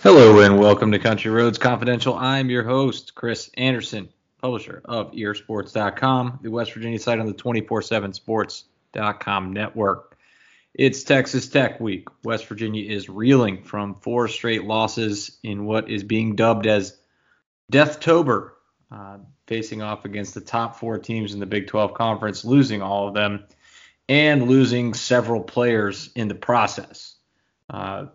Hello and welcome to Country Roads Confidential. I'm your host, Chris Anderson, publisher of eersports.com, the West Virginia site on the 247sports.com network. It's Texas Tech week. West Virginia is reeling from four straight losses in what is being dubbed as Deathtober, uh, facing off against the top four teams in the Big 12 Conference, losing all of them, and losing several players in the process. Uh,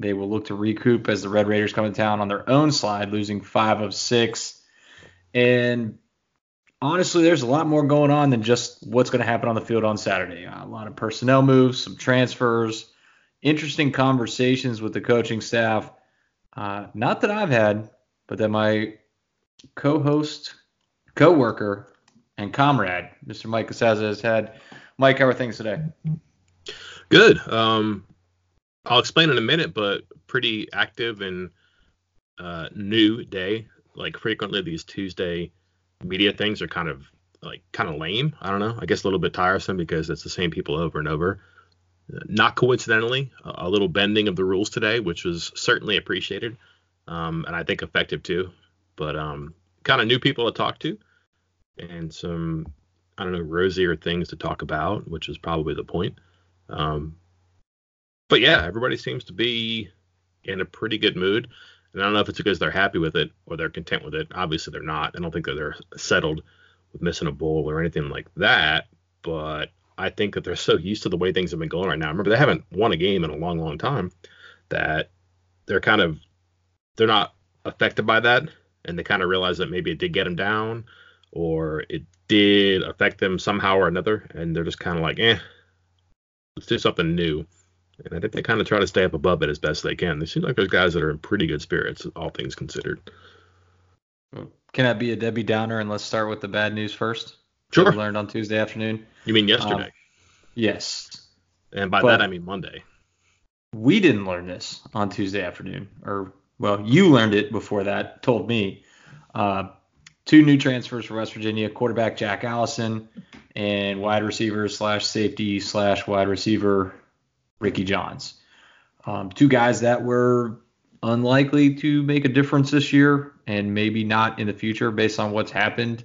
they will look to recoup as the Red Raiders come to town on their own slide, losing five of six. And honestly, there's a lot more going on than just what's going to happen on the field on Saturday. a lot of personnel moves, some transfers, interesting conversations with the coaching staff. Uh, not that I've had, but that my co-host, co-worker, and comrade, Mr. Mike Casazza, has had. Mike, how are things today? Good. Um, I'll explain in a minute, but pretty active and uh, new day. Like frequently, these Tuesday media things are kind of like kind of lame. I don't know. I guess a little bit tiresome because it's the same people over and over. Not coincidentally, a little bending of the rules today, which was certainly appreciated, um, and I think effective too. But um, kind of new people to talk to, and some I don't know rosier things to talk about, which is probably the point. Um, but yeah, everybody seems to be in a pretty good mood. And I don't know if it's because they're happy with it or they're content with it. Obviously, they're not. I don't think that they're settled with missing a bowl or anything like that. But I think that they're so used to the way things have been going right now. Remember, they haven't won a game in a long, long time. That they're kind of they're not affected by that, and they kind of realize that maybe it did get them down, or it did affect them somehow or another, and they're just kind of like, eh, let's do something new and I think they kind of try to stay up above it as best they can. They seem like there's guys that are in pretty good spirits, all things considered. Can I be a Debbie Downer? And let's start with the bad news first. Sure. Learned on Tuesday afternoon. You mean yesterday? Um, yes. And by but that I mean Monday. We didn't learn this on Tuesday afternoon, or well, you learned it before that. Told me. Uh, two new transfers for West Virginia: quarterback Jack Allison and wide receiver slash safety slash wide receiver Ricky Johns. Um, two guys that were unlikely to make a difference this year and maybe not in the future based on what's happened.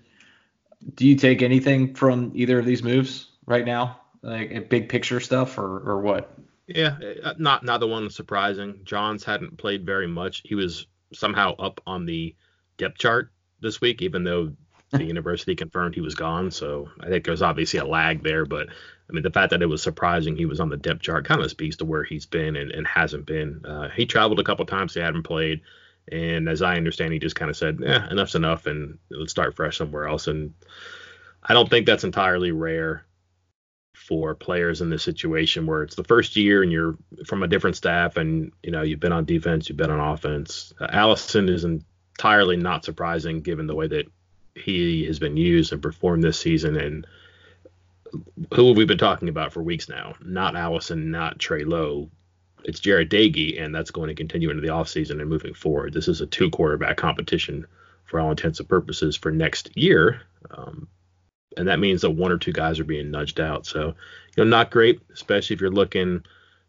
Do you take anything from either of these moves right now, like big picture stuff, or or what? Yeah, uh, not not the one surprising. Johns hadn't played very much. He was somehow up on the depth chart this week, even though the university confirmed he was gone. So I think there's obviously a lag there, but I mean, the fact that it was surprising he was on the depth chart kind of speaks to where he's been and, and hasn't been. Uh, he traveled a couple times, he hadn't played. And as I understand, he just kind of said, yeah, enough's enough and let's start fresh somewhere else. And I don't think that's entirely rare for players in this situation where it's the first year and you're from a different staff and, you know, you've been on defense, you've been on offense. Uh, Allison is entirely not surprising given the way that he has been used and performed this season. And who have we been talking about for weeks now? Not Allison, not Trey Lowe. It's Jarret Doege, and that's going to continue into the offseason and moving forward. This is a two quarterback competition for all intents and purposes for next year. Um, and that means that one or two guys are being nudged out. So, you know, not great, especially if you're looking,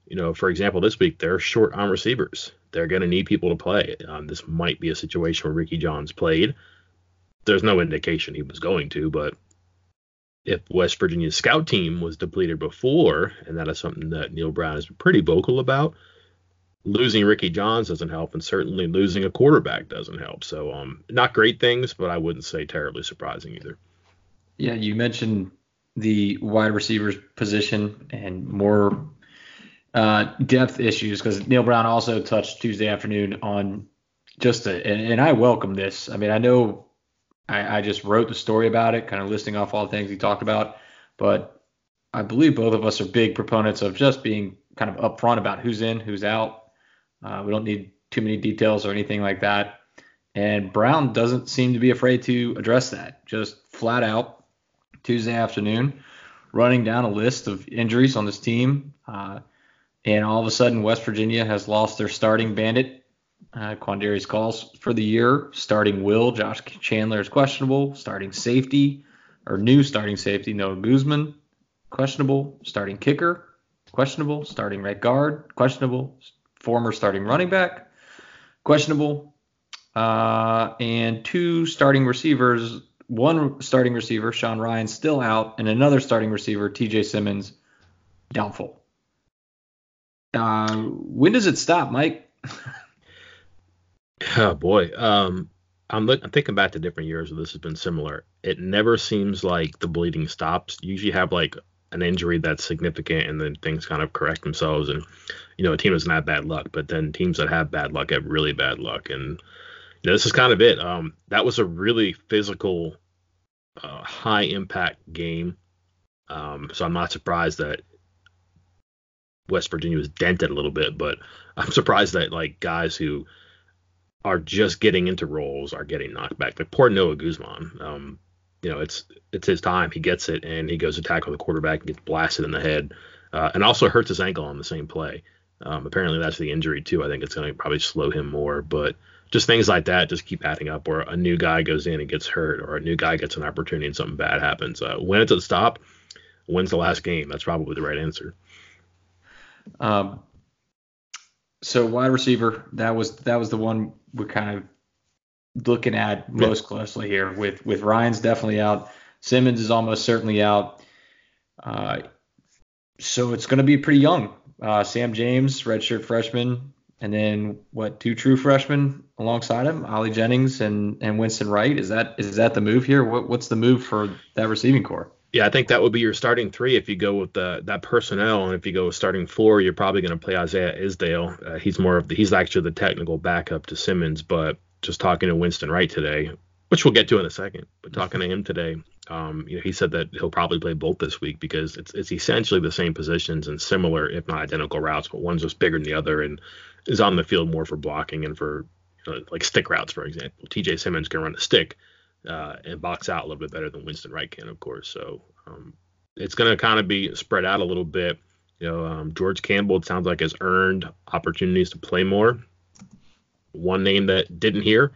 you know, for example, this week they're short on receivers. They're going to need people to play. Um, this might be a situation where Ricky Johns played. There's no indication he was going to, but if West Virginia's scout team was depleted before, and that is something that Neal Brown been pretty vocal about, losing Ricky Johns doesn't help, and certainly losing a quarterback doesn't help. So, um, not great things, but I wouldn't say terribly surprising either. Yeah, you mentioned the wide receivers position and more uh, depth issues because Neal Brown also touched Tuesday afternoon on just a, and, and I welcome this. I mean, I know I, I just wrote the story about it, kind of listing off all the things he talked about. But I believe both of us are big proponents of just being kind of upfront about who's in, who's out. Uh, we don't need too many details or anything like that. And Brown doesn't seem to be afraid to address that. Just flat out Tuesday afternoon, running down a list of injuries on this team. Uh, and all of a sudden, West Virginia has lost their starting bandit uh, Quondarius Qualls for the year. Starting Will, Josh Chandler is questionable. Starting safety, or new starting safety, Noah Guzman, questionable. Starting kicker, questionable. Starting right guard, questionable. Former starting running back, questionable, uh, and two starting receivers. One starting receiver, Sean Ryan, still out, and another starting receiver, T.J. Simmons, doubtful. Uh, when does it stop, Mike? Oh boy, um, I'm, look, I'm thinking back to different years where this has been similar. It never seems like the bleeding stops. You usually have like an injury that's significant and then things kind of correct themselves. And, you know, a team doesn't have bad luck, but then teams that have bad luck have really bad luck. And you know, this is kind of it. Um, that was a really physical, uh, high impact game. Um, so I'm not surprised that West Virginia was dented a little bit, but I'm surprised that like guys who are just getting into roles are getting knocked back. Like poor Noah Guzman. Um, you know, it's it's his time. He gets it and he goes to tackle the quarterback and gets blasted in the head, uh, and also hurts his ankle on the same play. Um, apparently that's the injury too. I think it's going to probably slow him more, but just things like that just keep adding up. Where a new guy goes in and gets hurt, or a new guy gets an opportunity and something bad happens. Uh, when it's a stop, when's the last game? That's probably the right answer. Um, so wide receiver, that was that was the one we're kind of looking at most closely here. With with Ryan's definitely out, Simmons is almost certainly out. Uh, so it's going to be pretty young. Uh, Sam James, redshirt freshman, and then what? Two true freshmen alongside him, Ali Jennings and and Winston Wright. Is that is that the move here? What what's the move for that receiving corps? Yeah, I think that would be your starting three if you go with the that personnel, and if you go with starting four, you're probably going to play Isaiah Esdale. Uh, he's more of the he's actually the technical backup to Simmons, but just talking to Winston Wright today, which we'll get to in a second, but talking to him today, um, you know, he said that he'll probably play both this week because it's it's essentially the same positions and similar, if not identical routes, but one's just bigger than the other and is on the field more for blocking and for you know, like stick routes, for example. T.J. Simmons can run a stick uh, and box out a little bit better than Winston Wright can, of course. So um, it's going to kind of be spread out a little bit. You know, um, George Campbell, sounds like, has earned opportunities to play more. One name that didn't hear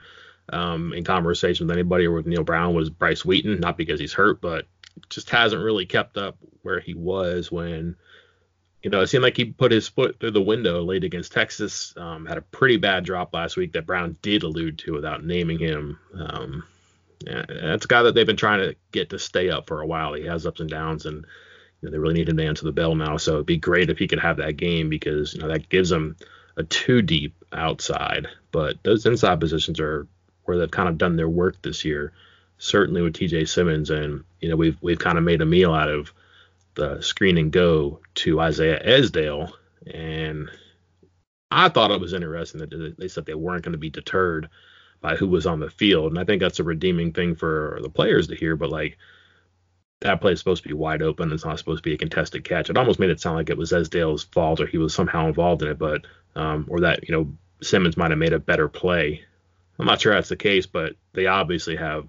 um, in conversation with anybody or with Neal Brown was Bryce Wheaton, not because he's hurt, but just hasn't really kept up where he was when, you know, it seemed like he put his foot through the window late against Texas. Um, had a pretty bad drop last week that Brown did allude to without naming him. Um, that's a guy that they've been trying to get to stay up for a while. He has ups and downs, and you know, they really need him to answer the bell now. So it'd be great if he could have that game because you know that gives him a two deep outside. But those inside positions are where they've kind of done their work this year. Certainly with T.J. Simmons, and you know we've we've kind of made a meal out of the screen and go to Isaiah Esdale, and I thought it was interesting that they said they weren't going to be deterred by who was on the field. And I think that's a redeeming thing for the players to hear. But like that play is supposed to be wide open. It's not supposed to be a contested catch. It almost made it sound like it was Esdale's fault or he was somehow involved in it, but um, or that you know Simmons might have made a better play. I'm not sure that's the case, but they obviously have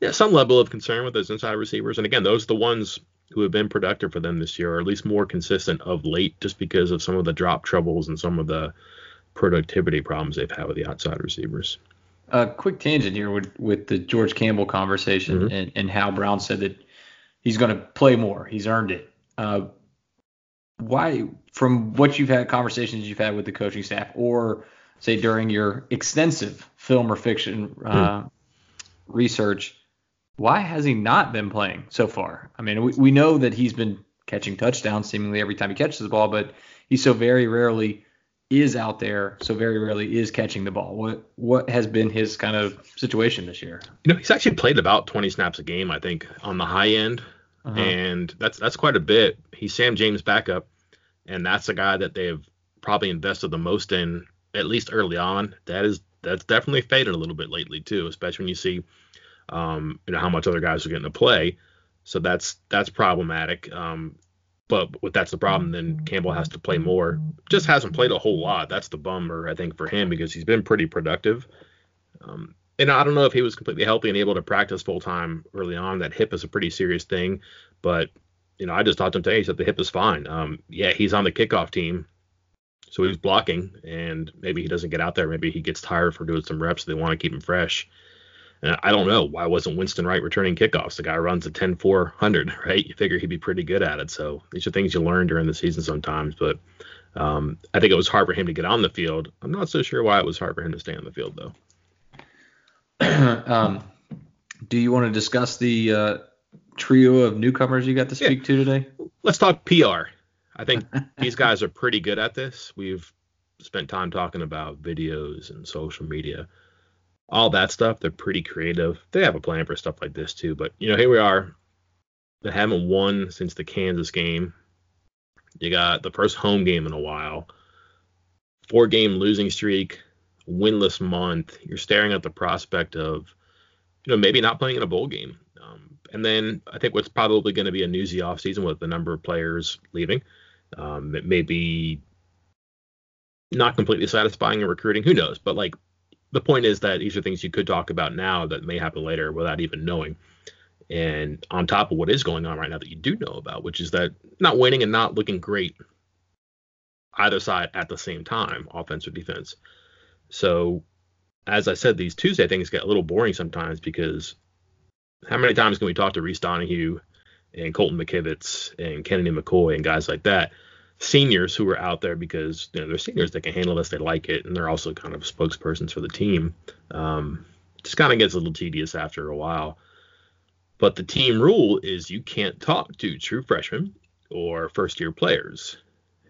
yeah, some level of concern with those inside receivers. And again, those are the ones who have been productive for them this year, or at least more consistent of late, just because of some of the drop troubles and some of the productivity problems they've had with the outside receivers a quick tangent here with with the George Campbell conversation mm-hmm. and, and how Brown said that he's going to play more. He's earned it. Uh, why, from what you've had conversations you've had with the coaching staff, or say during your extensive film or fiction uh, mm. research, why has he not been playing so far? I mean, we, we know that he's been catching touchdowns seemingly every time he catches the ball, but he's so very rarely is out there, so very rarely is catching the ball. What what has been his kind of situation this year? You know, he's actually played about 20 snaps a game, I think, on the high end, uh-huh. and that's that's quite a bit. He's Sam James' backup, and that's a guy that they've probably invested the most in, at least early on. That is that's definitely faded a little bit lately too, especially when you see, um, you know, how much other guys are getting to play. So that's that's problematic. Um, but with that's the problem, then Campbell has to play more. Just hasn't played a whole lot. That's the bummer, I think, for him because he's been pretty productive. Um, and I don't know if he was completely healthy and able to practice full time early on. That hip is a pretty serious thing, but you know, I just talked to him today. He said the hip is fine. Um, yeah, he's on the kickoff team, so he's blocking, and maybe he doesn't get out there. Maybe he gets tired for doing some reps. So they want to keep him fresh. And I don't know why wasn't Winston Wright returning kickoffs. The guy runs a 10 400, right? You figure he'd be pretty good at it. So these are things you learn during the season sometimes. But Um, I think it was hard for him to get on the field. I'm not so sure why it was hard for him to stay on the field though. um, do you want to discuss the uh, trio of newcomers you got to speak yeah. to today? Let's talk PR. I think these guys are pretty good at this. We've spent time talking about videos and social media, all that stuff. They're pretty creative. They have a plan for stuff like this too. But you know, here we are. They haven't won since the Kansas game. You got the first home game in a while. Four game losing streak, winless month. You're staring at the prospect of, you know, maybe not playing in a bowl game. Um, and then I think what's probably going to be a newsy offseason with the number of players leaving. Um, it may be not completely satisfying in recruiting. Who knows? But like the point is that these are things you could talk about now that may happen later without even knowing. And on top of what is going on right now that you do know about, which is that not winning and not looking great either side at the same time, offense or defense. So, as I said, these Tuesday things get a little boring sometimes because how many times can we talk to Reese Donahue and Colton McKivitz and Kennedy McCoy and guys like that? Seniors who are out there because you know they're seniors that can handle this, they like it, and they're also kind of spokespersons for the team. Um, just kind of gets a little tedious after a while. But the team rule is you can't talk to true freshmen or first year players.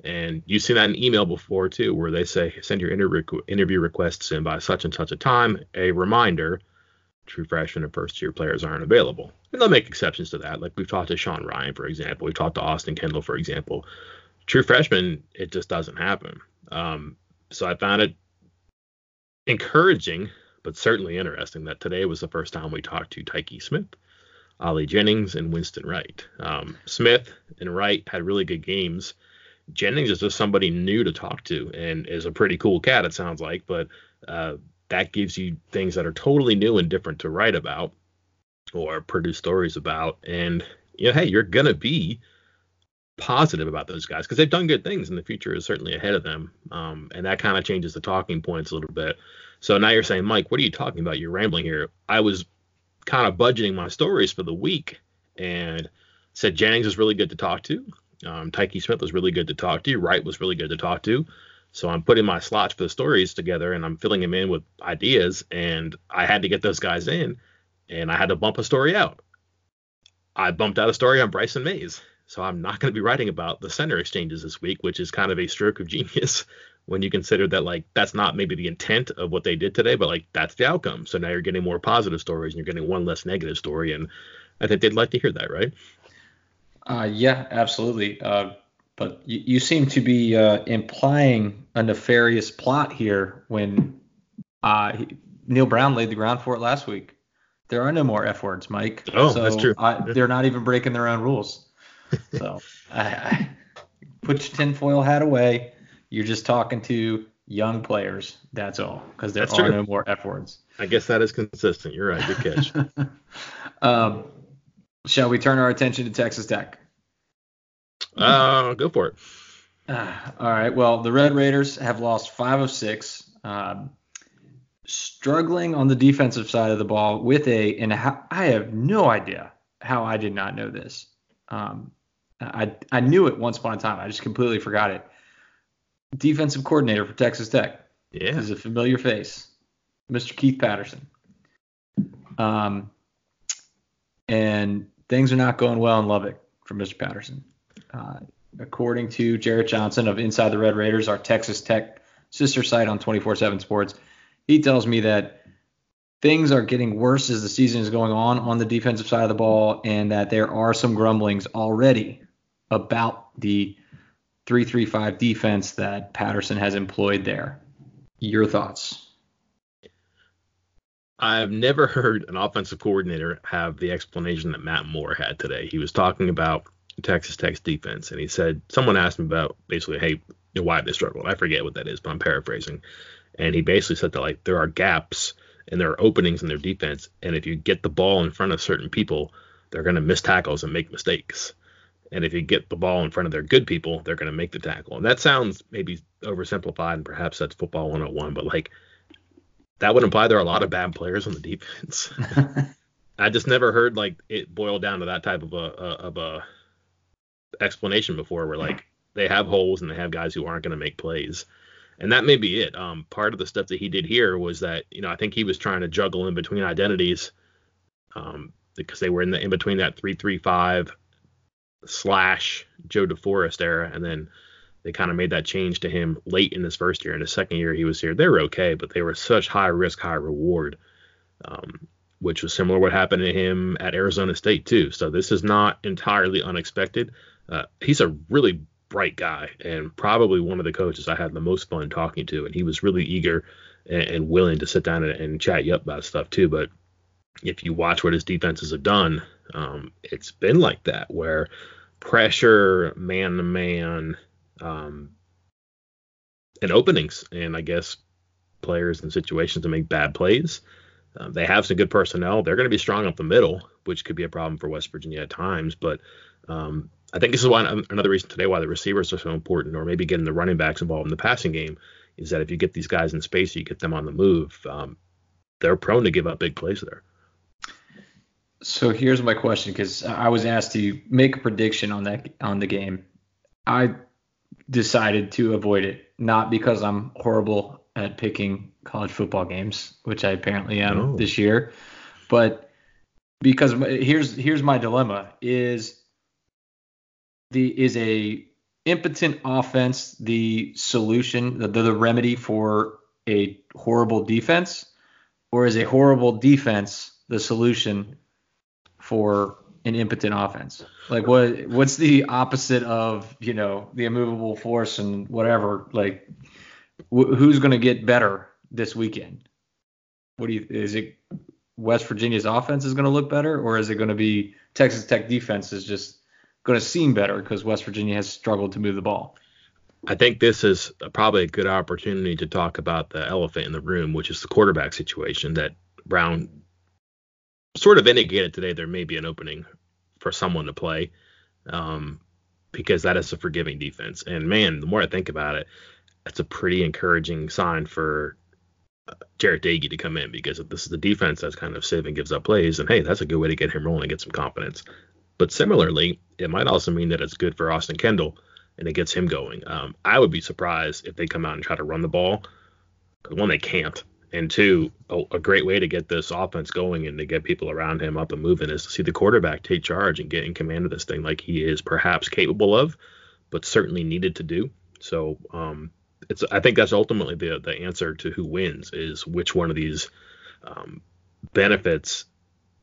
And you've seen that in email before too, where they say send your interview interview requests in by such and such a time. A reminder: true freshmen and first year players aren't available. And they'll make exceptions to that. Like we've talked to Sean Ryan, for example. We've talked to Austin Kendall, for example. True freshmen, it just doesn't happen. Um, so I found it encouraging, but certainly interesting that today was the first time we talked to Tykee Smith Ali Jennings and Winston Wright. Um, Smith and Wright had really good games. Jennings is just somebody new to talk to and is a pretty cool cat, it sounds like, but uh, that gives you things that are totally new and different to write about or produce stories about. And, you know, hey, you're going to be positive about those guys because they've done good things and the future is certainly ahead of them. Um, and that kind of changes the talking points a little bit. So now you're saying, Mike, what are you talking about? You're rambling here. I was kind of budgeting my stories for the week and said Jennings was really good to talk to. Um, Tykee Smith was really good to talk to. Wright was really good to talk to. So I'm putting my slots for the stories together and I'm filling them in with ideas. And I had to get those guys in and I had to bump a story out. I bumped out a story on Bryson Mays. So I'm not going to be writing about the center exchanges this week, which is kind of a stroke of genius when you consider that like that's not maybe the intent of what they did today, but like that's the outcome. So now you're getting more positive stories and you're getting one less negative story, and I think they'd like to hear that, right? Uh, yeah, absolutely. Uh, but you, you, seem to be uh, implying a nefarious plot here when uh, he, Neal Brown laid the ground for it last week. There are no more F words, Mike. Oh, so that's true. I, they're not even breaking their own rules. So I, I put your tinfoil hat away you're just talking to young players. That's all, because there that's are true. no more F words. I guess that is consistent. You're right. Good catch. um, shall we turn our attention to Texas Tech? Uh, go for it. Uh, all right. Well, the Red Raiders have lost five of six. Um, struggling on the defensive side of the ball with a, and I have no idea how I did not know this. Um, I I knew it once upon a time. I just completely forgot it defensive coordinator for Texas Tech. Yeah. He's a familiar face, Mr. Keith Patterson. Um, and things are not going well in Lubbock for Mr. Patterson. Uh, according to Jarrett Johnson of Inside the Red Raiders, our Texas Tech sister site on 24/7 Sports, he tells me that things are getting worse as the season is going on on the defensive side of the ball, and that there are some grumblings already about the 335 defense that Patterson has employed there. Your thoughts? I've never heard an offensive coordinator have the explanation that Matt Moore had today. He was talking about Texas Tech's defense, and he said someone asked him about basically, hey, why they struggled. I forget what that is, but I'm paraphrasing. And he basically said that like there are gaps and there are openings in their defense, and if you get the ball in front of certain people, they're going to miss tackles and make mistakes. And if you get the ball in front of their good people, they're going to make the tackle. And that sounds maybe oversimplified, and perhaps that's football 101, but like that would imply there are a lot of bad players on the defense. I just never heard like it boil down to that type of a, a of a explanation before, where like they have holes and they have guys who aren't going to make plays. And that may be it. Um, part of the stuff that he did here was that, you know, I think he was trying to juggle in between identities um, because they were in the in between that three three five slash Joe DeForest era, and then they kind of made that change to him late in his first year. In his second year, he was here. They were okay, but they were such high risk, high reward, um, which was similar what happened to him at Arizona State too. So this is not entirely unexpected. Uh, he's a really bright guy and probably one of the coaches I had the most fun talking to, and he was really eager and, and willing to sit down and, and, chat you up about stuff too. But if you watch what his defenses have done, um, it's been like that where pressure, man to man, um, and openings, and I guess players in situations to make bad plays. Uh, they have some good personnel. They're going to be strong up the middle, which could be a problem for West Virginia at times. But um, I think this is why another reason today why the receivers are so important, or maybe getting the running backs involved in the passing game, is that if you get these guys in space, you get them on the move. Um, they're prone to give up big plays there. So here's my question, because I was asked to make a prediction on that on the game. I decided to avoid it, not because I'm horrible at picking college football games, which I apparently am oh. this year, but because here's here's my dilemma: is the is a impotent offense the solution, the, the remedy for a horrible defense, or is a horrible defense the solution for an impotent offense? Like what what's the opposite of you know the immovable force and whatever? Like wh- who's going to get better this weekend? What do you is it? West Virginia's offense is going to look better, or is it going to be Texas Tech defense is just going to seem better because West Virginia has struggled to move the ball? I think this is probably a good opportunity to talk about the elephant in the room, which is the quarterback situation that Brown sort of indicated today there may be an opening for someone to play um, because that is a forgiving defense. And man, the more I think about it, that's a pretty encouraging sign for uh, Jarret Doege to come in because if this is the defense that's kind of and gives up plays, and hey, that's a good way to get him rolling and get some confidence. But similarly, it might also mean that it's good for Austin Kendall and it gets him going. Um, I would be surprised if they come out and try to run the ball. One, they can't and two, a, a, great way to get this offense going and to get people around him up and moving is to see the quarterback take charge and get in command of this thing like he is perhaps capable of, but certainly needed to do. So um, it's I think that's ultimately the the answer to who wins is which one of these um, benefits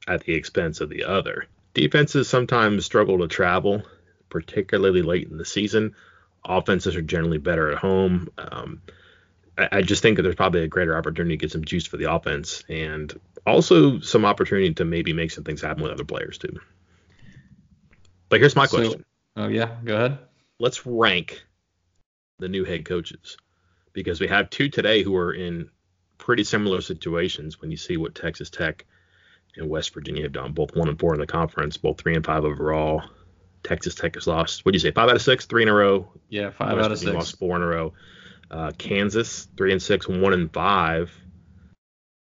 at the expense of the other. Defenses sometimes struggle to travel, particularly late in the season. Offenses are generally better at home. Um, I, just think that there's probably a greater opportunity to get some juice for the offense and also some opportunity to maybe make some things happen with other players too. But here's my so, question. Oh yeah, go ahead. Let's rank the new head coaches because we have two today who are in pretty similar situations when you see what Texas Tech and West Virginia have done. Both one and four in the conference, both three and five overall. Texas Tech has lost. What do you say? Five out of six, three in a row. Yeah, five West out of Virginia six. Lost four in a row. Uh, Kansas three and six, one and five.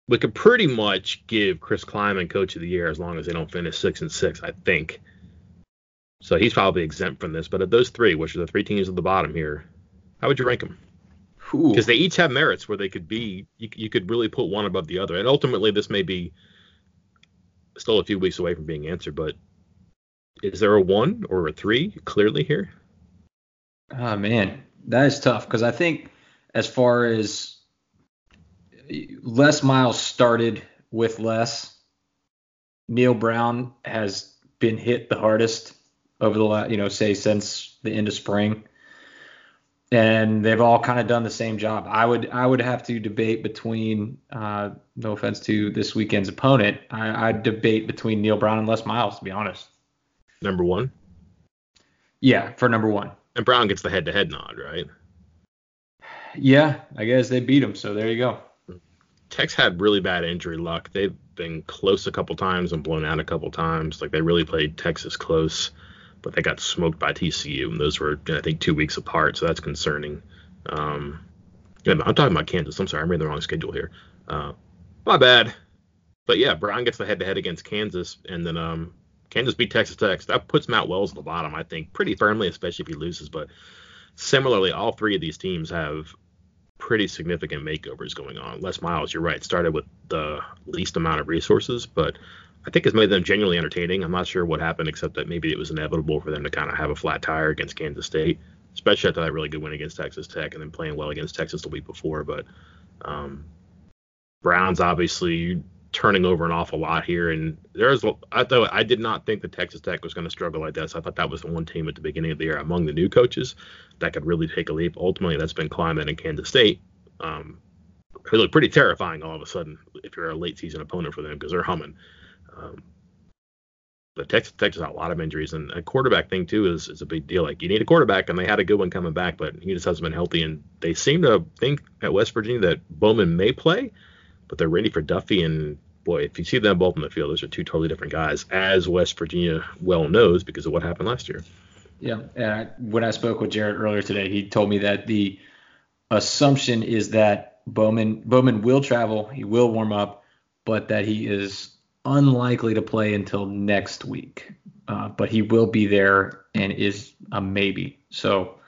We could pretty much give Chris Klieman coach of the year as long as they don't finish six and six, I think. So he's probably exempt from this. But of those three, which are the three teams at the bottom here, how would you rank them? Because they each have merits where they could be, you, you could really put one above the other. And ultimately, this may be still a few weeks away from being answered. But is there a one or a three clearly here? Oh man, that is tough because I think as far as Les Miles started with less, Neal Brown has been hit the hardest over the last, you know, say since the end of spring. And they've all kind of done the same job. I would I would have to debate between uh, no offense to this weekend's opponent. I, I'd debate between Neal Brown and Les Miles, to be honest. Number one? Yeah, for number one. And Brown gets the head to head nod, right? Yeah, I guess they beat him, so there you go. Tech's had really bad injury luck. They've been close a couple times and blown out a couple times. Like they really played Texas close, but they got smoked by TCU, and those were I think two weeks apart, so that's concerning. Um, yeah, I'm talking about Kansas. I'm sorry, I'm made the wrong schedule here. Uh, my bad. But yeah, Brown gets the head-to-head against Kansas, and then um, Kansas beat Texas Tech. That puts Matt Wells at the bottom, I think, pretty firmly, especially if he loses. But similarly, all three of these teams have pretty significant makeovers going on. Les Miles, you're right, started with the least amount of resources, but I think it's made them genuinely entertaining. I'm not sure what happened, except that maybe it was inevitable for them to kind of have a flat tire against Kansas State, especially after that really good win against Texas Tech and then playing well against Texas the week before. But um, Brown's obviously turning over an awful lot here, and there's I thought I did not think the Texas Tech was going to struggle like this. I thought that was the one team at the beginning of the year among the new coaches that could really take a leap. Ultimately, that's been climbing in Kansas State. Um, they look pretty terrifying all of a sudden if you're a late season opponent for them because they're humming. Um, but Texas Tech has a lot of injuries, and a quarterback thing too is is a big deal. Like you need a quarterback, and they had a good one coming back, but he just hasn't been healthy. And they seem to think at West Virginia that Bowman may play, but they're ready for Duffey. And boy, if you see them both in the field, those are two totally different guys, as West Virginia well knows because of what happened last year. Yeah, and I, when I spoke with Jarrett earlier today, he told me that the assumption is that Bowman Bowman will travel, he will warm up, but that he is unlikely to play until next week. Uh, but he will be there and is a maybe. So,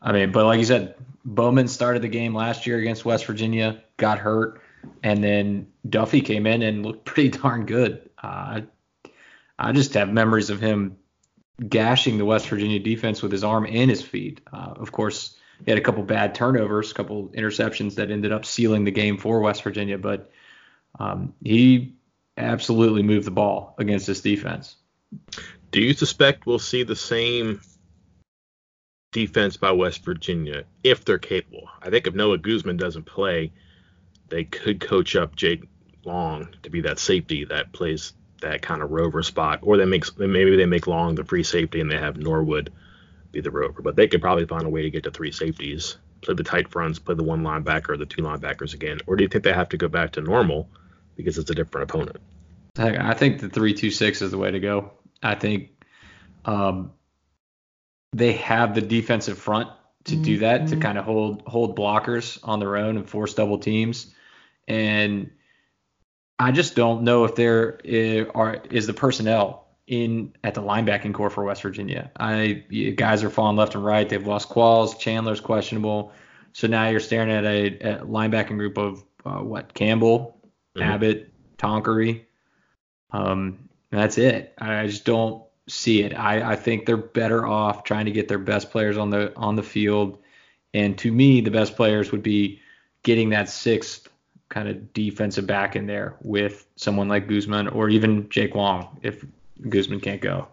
I mean, but like you said, Bowman started the game last year against West Virginia, got hurt, and then Duffey came in and looked pretty darn good. Uh, I just have memories of him gashing the West Virginia defense with his arm and his feet. Uh, of course, he had a couple bad turnovers, a couple interceptions that ended up sealing the game for West Virginia, but um, he absolutely moved the ball against this defense. Do you suspect we'll see the same defense by West Virginia if they're capable? I think if Noah Guzman doesn't play, they could coach up Jake Long to be that safety that plays that kind of rover spot, or they make maybe they make Long the free safety and they have Norwood be the rover. But they could probably find a way to get to three safeties, play the tight fronts, play the one linebacker or the two linebackers again. Or do you think they have to go back to normal? because it's a different opponent. I think the three two six is the way to go. I think um, they have the defensive front to do that to mm-hmm. kind of hold hold blockers on their own and force double teams. And I just don't know if there is, are is the personnel in at the linebacking corps for West Virginia. I guys are falling left and right. They've lost Qualls. Chandler's questionable. So now you're staring at a, a linebacking group of uh, what Campbell, mm-hmm. Abbott, Tonkery. Um, that's it. I just don't see it. I, I think they're better off trying to get their best players on the on the field. And to me, the best players would be getting that sixth kind of defensive back in there with someone like Guzman or even Jake Long if Guzman can't go.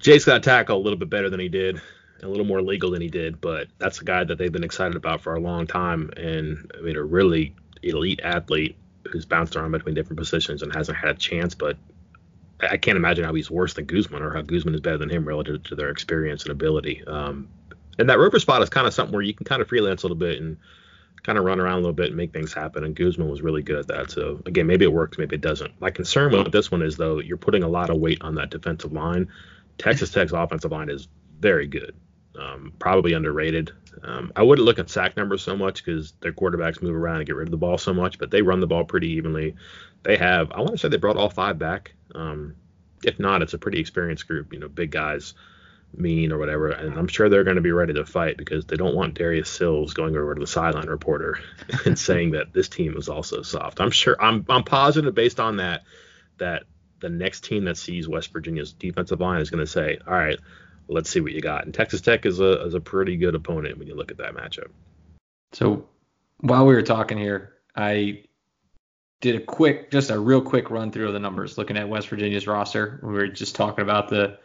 Jake's got to tackle a little bit better than he did, a little more legal than he did, but that's a guy that they've been excited about for a long time. And I mean, a really elite athlete who's bounced around between different positions and hasn't had a chance. But I can't imagine how he's worse than Guzman or how Guzman is better than him relative to their experience and ability. Um, and that rover spot is kind of something where you can kind of freelance a little bit and kind of run around a little bit and make things happen. And Guzman was really good at that. So again, maybe it works, maybe it doesn't. My concern with this one is though you're putting a lot of weight on that defensive line. Texas Tech's offensive line is very good, um, probably underrated. Um, I wouldn't look at sack numbers so much because their quarterbacks move around and get rid of the ball so much, but they run the ball pretty evenly. They have, I want to say they brought all five back. Um, if not, it's a pretty experienced group, you know, big guys, mean or whatever. And I'm sure they're going to be ready to fight because they don't want Darius Stills going over to the sideline reporter and saying that this team is also soft. I'm sure, I'm, I'm positive based on that, that the next team that sees West Virginia's defensive line is going to say, all right, let's see what you got. And Texas Tech is a is a pretty good opponent when you look at that matchup. So while we were talking here, I did a quick, just a real quick run through of the numbers, looking at West Virginia's roster. We were just talking about the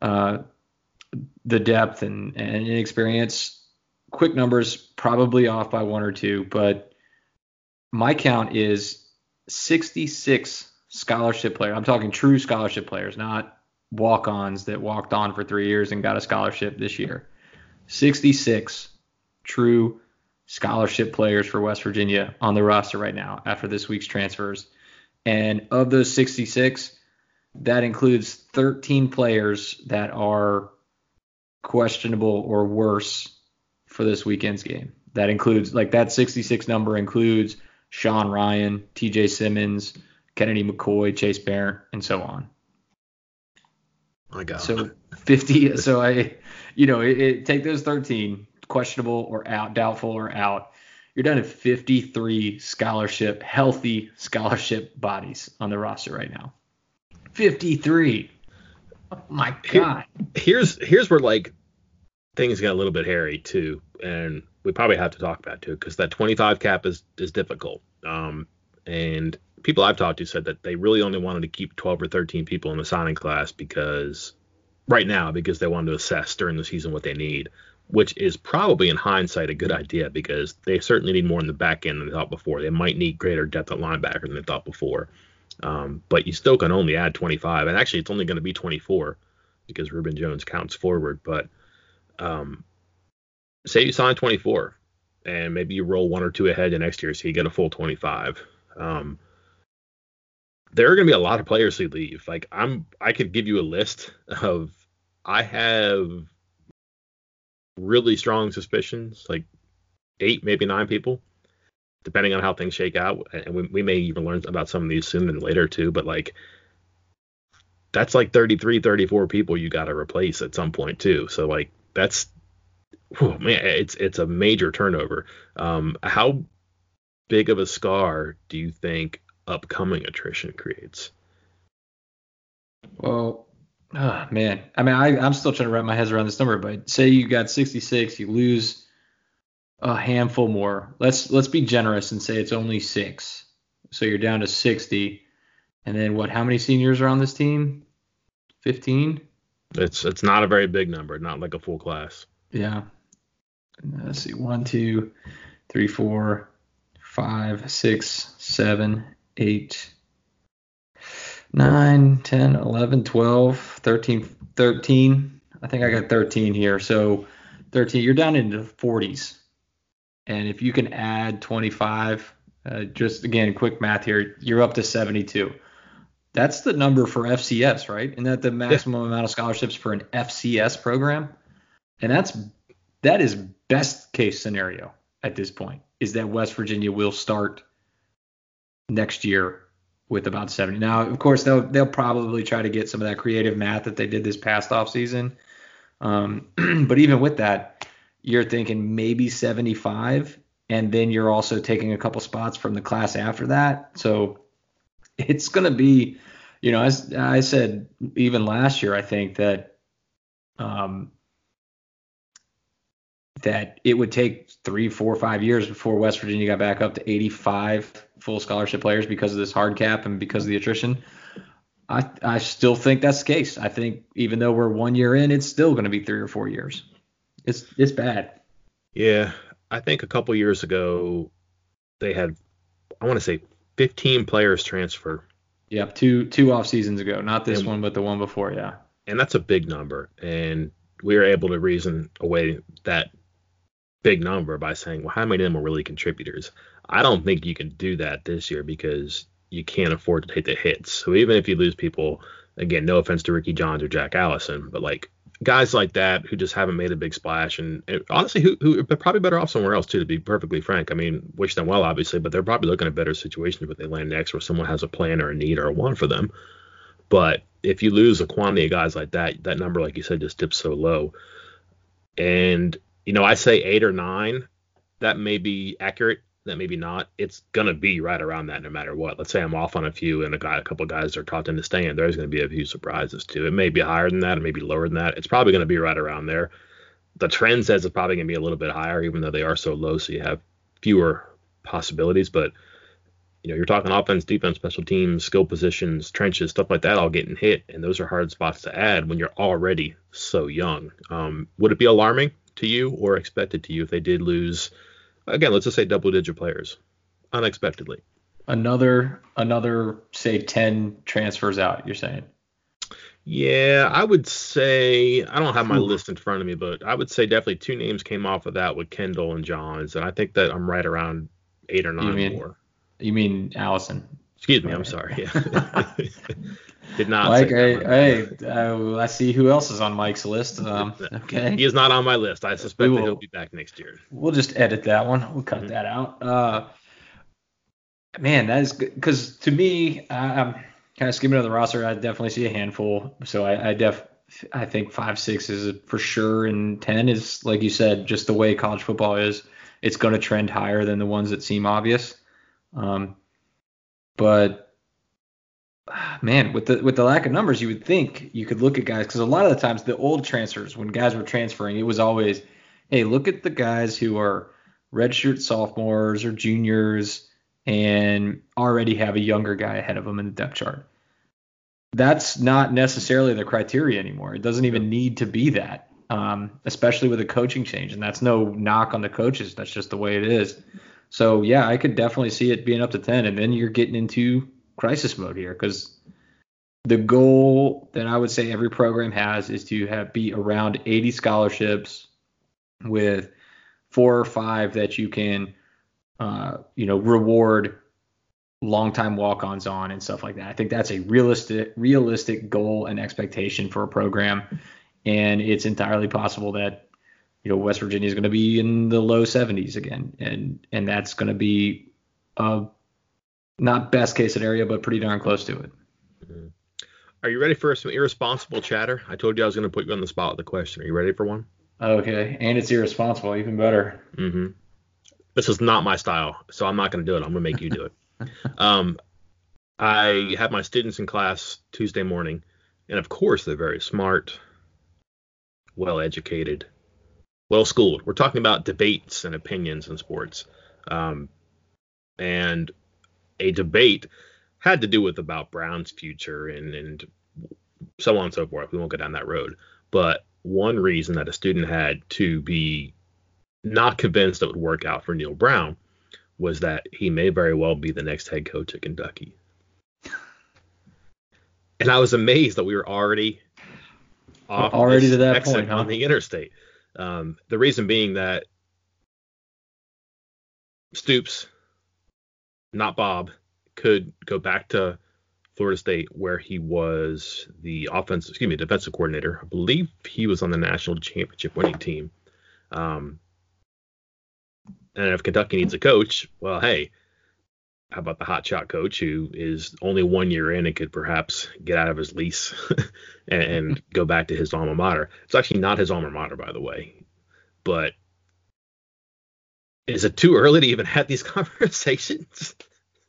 uh, the depth and, and inexperience. Quick numbers, probably off by one or two, but my count is 66 scholarship players. I'm talking true scholarship players, not walk-ons that walked on for three years and got a scholarship this year. 66 true scholarship players for West Virginia on the roster right now after this week's transfers. And of those 66, that includes 13 players that are questionable or worse for this weekend's game. That includes, like, that 66 number includes Sean Ryan, TJ Simmons, Kennedy McCoy, Chase Barrett, and so on. My God. So 50. so I, you know, it, it, take those 13 questionable or out, doubtful or out. You're down to 53 scholarship, healthy scholarship bodies on the roster right now. 53. Oh my god. here's here's where like things get a little bit hairy too, and we probably have to talk about too because that 25 cap is is difficult. Um, and people I've talked to said that they really only wanted to keep 12 or 13 people in the signing class because right now because they wanted to assess during the season what they need, which is probably in hindsight a good idea because they certainly need more in the back end than they thought before. They might need greater depth at linebacker than they thought before. Um, but you still can only add 25, and actually it's only going to be 24 because Ruben Jones counts forward. But um, say you sign 24, and maybe you roll one or two ahead the next year, so you get a full 25. Um, there are going to be a lot of players who leave. Like I'm, I could give you a list of. I have really strong suspicions, like eight, maybe nine people, depending on how things shake out. And we, we may even learn about some of these soon and later too. But like, that's like 33, 34 people you got to replace at some point too. So like, that's, whew, man, it's it's a major turnover. Um, how big of a scar do you think upcoming attrition creates? Well, oh, man, I mean, I, I'm still trying to wrap my head around this number, but say you got 66, you lose a handful more. Let's let's be generous and say it's only six, so you're down to 60. And then what? How many seniors are on this team? 15. It's it's not a very big number, not like a full class. Yeah. Uh, let's see, one, two, three, four, five, six, seven, 8, 9, 10, 11, 12, 13, 13. I think I got 13 here. So 13, you're down into the 40s. And if you can add 25, uh, just again, quick math here, you're up to 72. That's the number for FCS, right? And that the maximum yeah. amount of scholarships for an FCS program. And that's that is best case scenario at this point is that West Virginia will start next year with about 70. Now, of course, they'll they'll probably try to get some of that creative math that they did this past off season. Um, but even with that, you're thinking maybe 75, and then you're also taking a couple spots from the class after that. So it's going to be, you know, as I said even last year, I think that um, that it would take three, four, five years before West Virginia got back up to 85 full scholarship players because of this hard cap and because of the attrition. I, I still think that's the case. I think even though we're one year in, it's still going to be three or four years. It's it's bad. Yeah, I think a couple years ago they had I want to say 15 players transfer. Yep, two two off seasons ago, not this and, one, but the one before. Yeah, and that's a big number, and we were able to reason away that big number by saying, well, how many of them are really contributors? I don't think you can do that this year because you can't afford to take the hits. So even if you lose people, again, no offense to Ricky Johns or Jack Allison, but like guys like that who just haven't made a big splash and, honestly who who are probably better off somewhere else too to be perfectly frank i mean wish them well obviously but they're probably looking at better situations if they land next where someone has a plan or a need or a want for them but if you lose a quantity of guys like that that number like you said just dips so low and you know, I say eight or nine. That may be accurate. That maybe not. It's gonna be right around that no matter what. Let's say I'm off on a few and a guy, a couple guys are caught into staying. There's gonna be a few surprises too. It may be higher than that. It may be lower than that. It's probably gonna be right around there. The trend says it's probably gonna be a little bit higher, even though they are so low, so you have fewer possibilities. But you know, you're talking offense, defense, special teams, skill positions, trenches, stuff like that, all getting hit, and those are hard spots to add when you're already so young. Um, would it be alarming? to you or expected to you if they did lose again let's just say double digit players unexpectedly. Another another say 10 transfers out you're saying? Yeah i would say i don't have my list in front of me but i would say definitely two names came off of that with kendall and johns and i think that i'm right around eight or nine you mean, more. You mean allison. Excuse me i'm sorry yeah Did not. Mike, hey, hey uh, I see who else is on Mike's list. Um, okay. He is not on my list. I suspect will, that he'll be back next year. We'll just edit that one. We'll cut mm-hmm. that out. Uh, man, that is good because to me, I'm kind of skimming on the roster. I definitely see a handful. So I, I def I think five six is for sure, and ten is like you said, just the way college football is. It's going to trend higher than the ones that seem obvious. Um, but man, with the with the lack of numbers, you would think you could look at guys because a lot of the times the old transfers, when guys were transferring, it was always, hey, look at the guys who are redshirt sophomores or juniors and already have a younger guy ahead of them in the depth chart. That's not necessarily the criteria anymore. It doesn't even need to be that, um, especially with a coaching change. And that's no knock on the coaches. That's just the way it is. So yeah, I could definitely see it being up to 10, and then you're getting into crisis mode here because the goal that I would say every program has is to have be around 80 scholarships with four or five that you can, uh, you know, reward longtime walk-ons on and stuff like that. I think that's a realistic realistic goal and expectation for a program, and it's entirely possible that you know West Virginia is going to be in the low 70s again, and and that's going to be a not best case scenario, but pretty darn close to it. Mm-hmm. Are you ready for some irresponsible chatter? I told you I was going to put you on the spot with a question. Are you ready for one? Okay, and it's irresponsible, even better. Mm-hmm. This is not my style, so I'm not going to do it. I'm going to make you do it. um, I had my students in class Tuesday morning, and of course they're very smart, well educated, well schooled. We're talking about debates and opinions in sports, um, and a debate had to do with about Brown's future and and so on and so forth. We won't go down that road, but one reason that a student had to be not convinced it would work out for Neal Brown was that he may very well be the next head coach at Kentucky. And I was amazed that we were already off already to that point huh? on the interstate. Um, the reason being that Stoops, not Bob, could go back to Florida State, where he was the offensive, excuse me, defensive coordinator. I believe he was on the national championship winning team. Um, and if Kentucky needs a coach, well, hey, how about the hot shot coach who is only one year in and could perhaps get out of his lease and, and go back to his alma mater? It's actually not his alma mater, by the way. But is it too early to even have these conversations?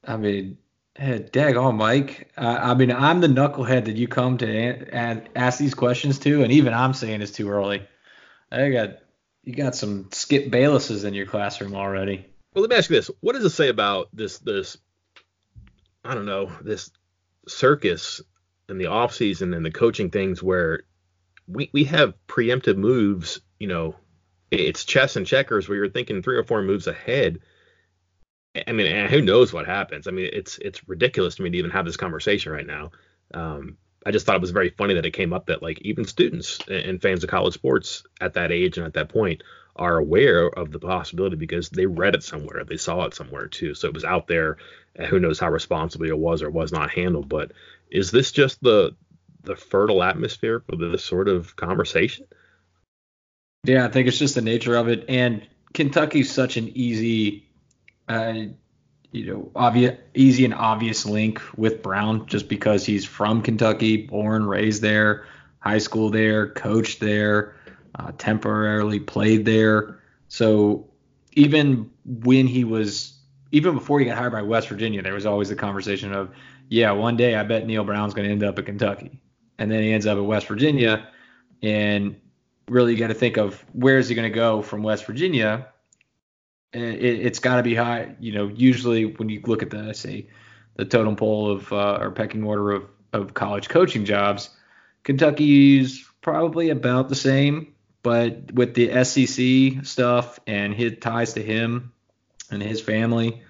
I mean, Hey, daggone, Mike. Uh, I mean, I'm the knucklehead that you come to a- ask these questions to, and even I'm saying it's too early. I got you got some Skip Baylesses in your classroom already. Well, let me ask you this: What does it say about this this I don't know this circus in the off season and the coaching things where we we have preemptive moves? You know, it's chess and checkers where you're thinking three or four moves ahead I mean, who knows what happens? I mean, it's it's ridiculous to me to even have this conversation right now. Um, I just thought it was very funny that it came up that like even students and fans of college sports at that age and at that point are aware of the possibility because they read it somewhere, they saw it somewhere too. So it was out there. who knows how responsibly it was or was not handled? But is this just the the fertile atmosphere for this sort of conversation? Yeah, I think it's just the nature of it. And Kentucky's such an easy uh, you know, obvious, easy and obvious link with Brown just because he's from Kentucky, born, raised there, high school there, coached there, uh, temporarily played there. So even when he was, even before he got hired by West Virginia, there was always the conversation of, yeah, one day I bet Neal Brown's going to end up at Kentucky. And then he ends up at West Virginia. And really, you got to think of where is he going to go from West Virginia it, has got to be high. You know, usually when you look at the say the totem pole of uh, or pecking order of of college coaching jobs, Kentucky's probably about the same. But with the SEC stuff and his ties to him and his family,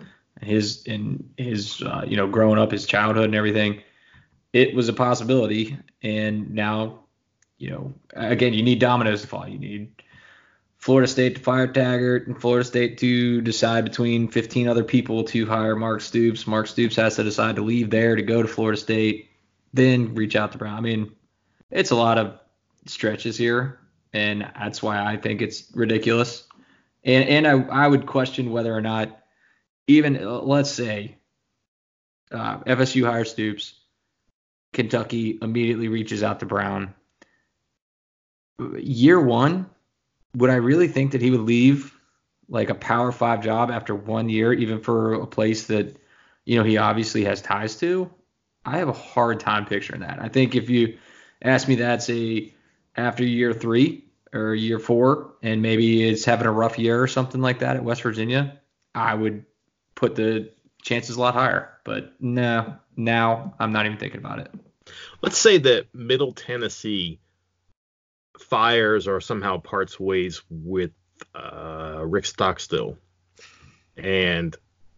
his and his uh, you know growing up, his childhood and everything, it was a possibility. And now, you know, again, you need dominoes to fall. You need Florida State to fire Taggart and Florida State to decide between 15 other people to hire Mark Stoops. Mark Stoops has to decide to leave there to go to Florida State, then reach out to Brown. I mean, it's a lot of stretches here, and that's why I think it's ridiculous. And and I, I would question whether or not even let's say uh, FSU hires Stoops, Kentucky immediately reaches out to Brown year one, would I really think that he would leave like a Power Five job after one year, even for a place that you know he obviously has ties to? I have a hard time picturing that. I think if you ask me that, say after year three or year four, and maybe it's having a rough year or something like that at West Virginia, I would put the chances a lot higher. But no, now I'm not even thinking about it. Let's say that Middle Tennessee fires or somehow parts ways with uh, Rick Stockstill, and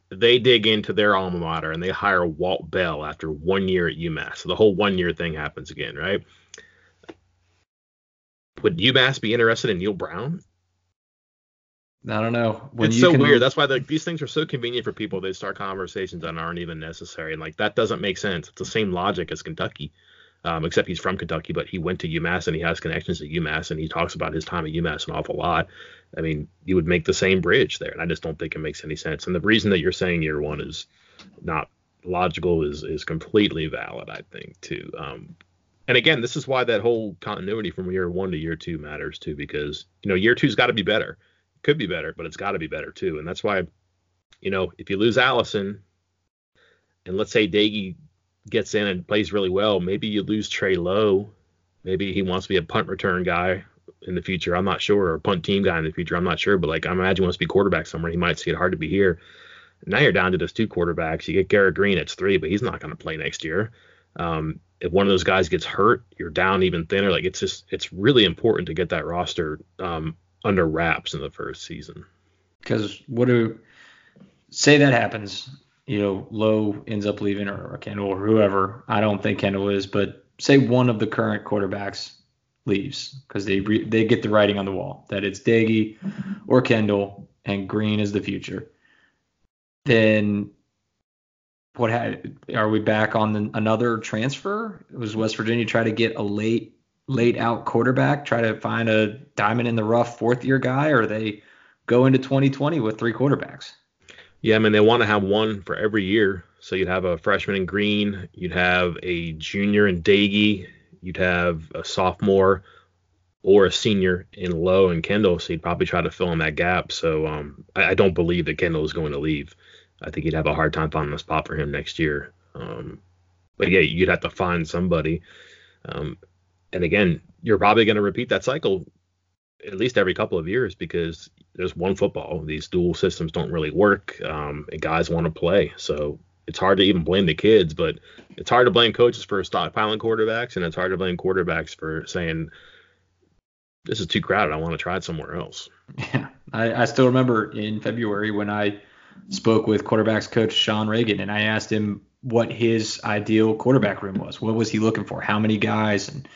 they dig into their alma mater and they hire Walt Bell after one year at UMass. So the whole one year thing happens again, right? Would UMass be interested in Neal Brown? I don't know. When it's so can... weird. That's why the, these things are so convenient for people. They start conversations that aren't even necessary, and like that doesn't make sense. It's the same logic as Kentucky, um, except he's from Kentucky, but he went to UMass and he has connections at UMass, and he talks about his time at UMass an awful lot. I mean, you would make the same bridge there, and I just don't think it makes any sense. And the reason that you're saying year one is not logical is is completely valid, I think, too. Um, and again, this is why that whole continuity from year one to year two matters too, because you know year two's got to be better could be better, but it's got to be better too. And that's why, you know, if you lose Allison, and let's say Doege gets in and plays really well, maybe you lose Trey Lowe. Maybe he wants to be a punt return guy in the future. I'm not sure, or a punt team guy in the future. I'm not sure, but like I imagine he wants to be quarterback somewhere. He might see it hard to be here. Now you're down to just two quarterbacks. You get Garrett Greene, it's three, but he's not going to play next year. Um, if one of those guys gets hurt, you're down even thinner. Like it's just it's really important to get that roster um, under wraps in the first season. Because what do say that happens? You know, Lowe ends up leaving or, or Kendall or whoever. I don't think Kendall is, but say one of the current quarterbacks leaves because they re, they get the writing on the wall that it's Doege or Kendall and Greene is the future. Then what are we back on the, another transfer? Was West Virginia try to get a late late out quarterback, try to find a diamond in the rough fourth year guy, or they go into 2020 with three quarterbacks? Yeah, I mean, they want to have one for every year. So you'd have a freshman in Greene, you'd have a junior in Doege, you'd have a sophomore or a senior in Lowe and Kendall. So you'd probably try to fill in that gap. So um, I, I, don't believe that Kendall is going to leave. I think you'd have a hard time finding a spot for him next year. Um, but yeah, you'd have to find somebody. Um, and again, you're probably going to repeat that cycle at least every couple of years because there's one football. These dual systems don't really work, um, and guys want to play. So it's hard to even blame the kids, but it's hard to blame coaches for stockpiling quarterbacks, and it's hard to blame quarterbacks for saying this is too crowded. I want to try it somewhere else. Yeah, I, I still remember in February when I spoke with quarterbacks coach Sean Reagan, and I asked him what his ideal quarterback room was. What was he looking for? How many guys? And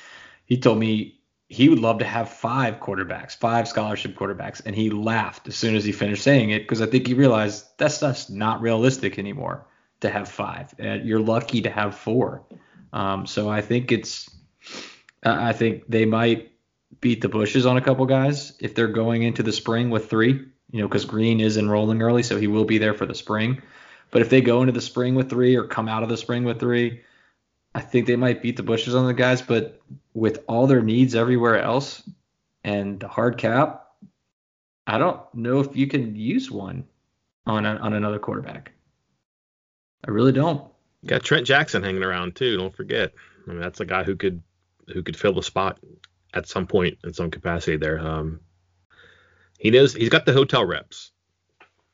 he told me he would love to have five quarterbacks, five scholarship quarterbacks, and he laughed as soon as he finished saying it because I think he realized that stuff's not realistic anymore to have five. Uh, you're lucky to have four. Um, so I think it's, I think they might beat the bushes on a couple guys if they're going into the spring with three. You know, because Greene is enrolling early, so he will be there for the spring. But if they go into the spring with three or come out of the spring with three, I think they might beat the bushes on the guys, but with all their needs everywhere else and the hard cap, I don't know if you can use one on a, on another quarterback. I really don't. You got Trent Jackson hanging around too. Don't forget. I mean, that's a guy who could who could fill the spot at some point in some capacity there. Um, he knows he's got the hotel reps.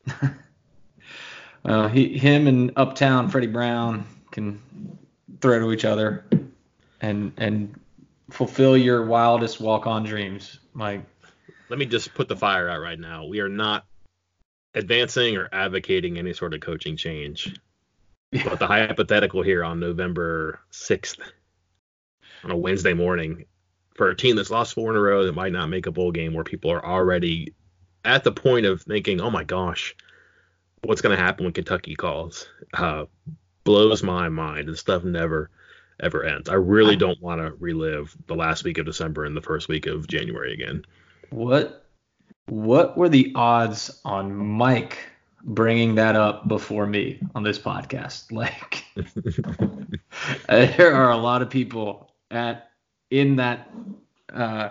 uh, he, him and Uptown Freddie Brown can throw to each other and and fulfill your wildest walk on dreams. Like let me just put the fire out right now. We are not advancing or advocating any sort of coaching change. Yeah. But the hypothetical here on November 6th on a Wednesday morning for a team that's lost four in a row that might not make a bowl game where people are already at the point of thinking, oh my gosh, what's going to happen when Kentucky calls? Uh, blows my mind and stuff never ever ends. I really don't want to relive the last week of December and the first week of January again. What what were the odds on Mike bringing that up before me on this podcast? Like there are a lot of people at in that uh,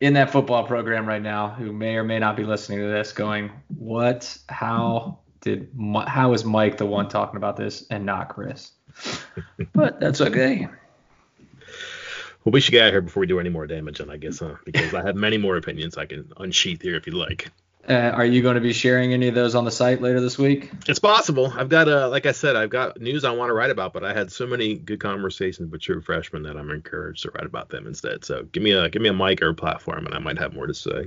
in that football program right now who may or may not be listening to this going, what, how did, how is Mike the one talking about this and not Chris? but that's okay. Well, we should get out of here before we do any more damage, and I guess, huh? Because I have many more opinions I can unsheath here if you'd like. Uh, are you going to be sharing any of those on the site later this week? It's possible. I've got, uh, like I said, I've got news I want to write about, but I had so many good conversations with true freshmen that I'm encouraged to write about them instead. So give me a give me a mic or a platform, and I might have more to say.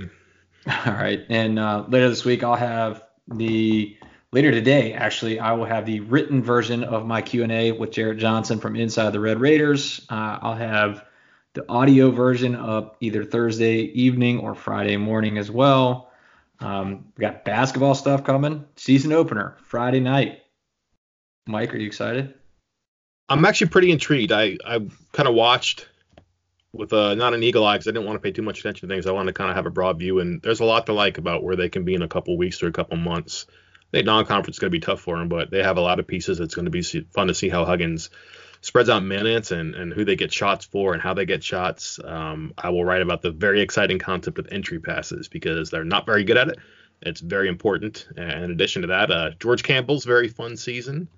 All right, and uh, later this week I'll have the later today actually I will have the written version of my Q and A with Jarrett Johnson from Inside the Red Raiders. Uh, I'll have the audio version up either Thursday evening or Friday morning as well. Um, we got basketball stuff coming. Season opener Friday night. Mike, are you excited? I'm actually pretty intrigued. I I kind of watched with uh, not an eagle eye because I didn't want to pay too much attention to things. I wanted to kind of have a broad view, and there's a lot to like about where they can be in a couple weeks or a couple months. I think non-conference is going to be tough for them, but they have a lot of pieces. It's going to be fun to see how Huggins spreads out minutes and, and who they get shots for and how they get shots. Um, I will write about the very exciting concept of entry passes because they're not very good at it. It's very important. And in addition to that, uh, George Campbell's very fun season.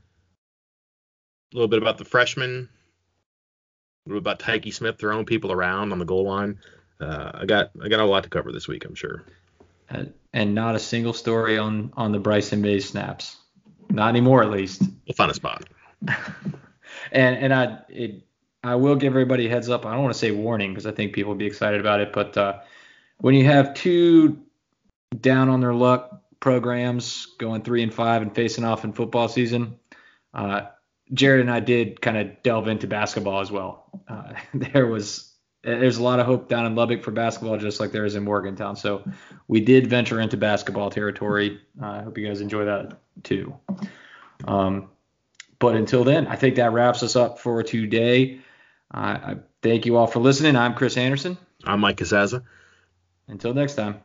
A little bit about the freshmen. A little about Tykee Smith throwing people around on the goal line. Uh, I got I got a lot to cover this week, I'm sure. And, and not a single story on on the Bryson Mays snaps. Not anymore, at least. We'll find a spot. and and I it, I will give everybody a heads up. I don't want to say warning because I think people will be excited about it, but uh, when you have two down on their luck programs going three and five and facing off in football season, uh, Jared and I did kind of delve into basketball as well. Uh, there was there's a lot of hope down in Lubbock for basketball, just like there is in Morgantown. So we did venture into basketball territory. Uh, I hope you guys enjoy that too. Um, but until then, I think that wraps us up for today. Uh, I thank you all for listening. I'm Chris Anderson. I'm Mike Casazza. Until next time.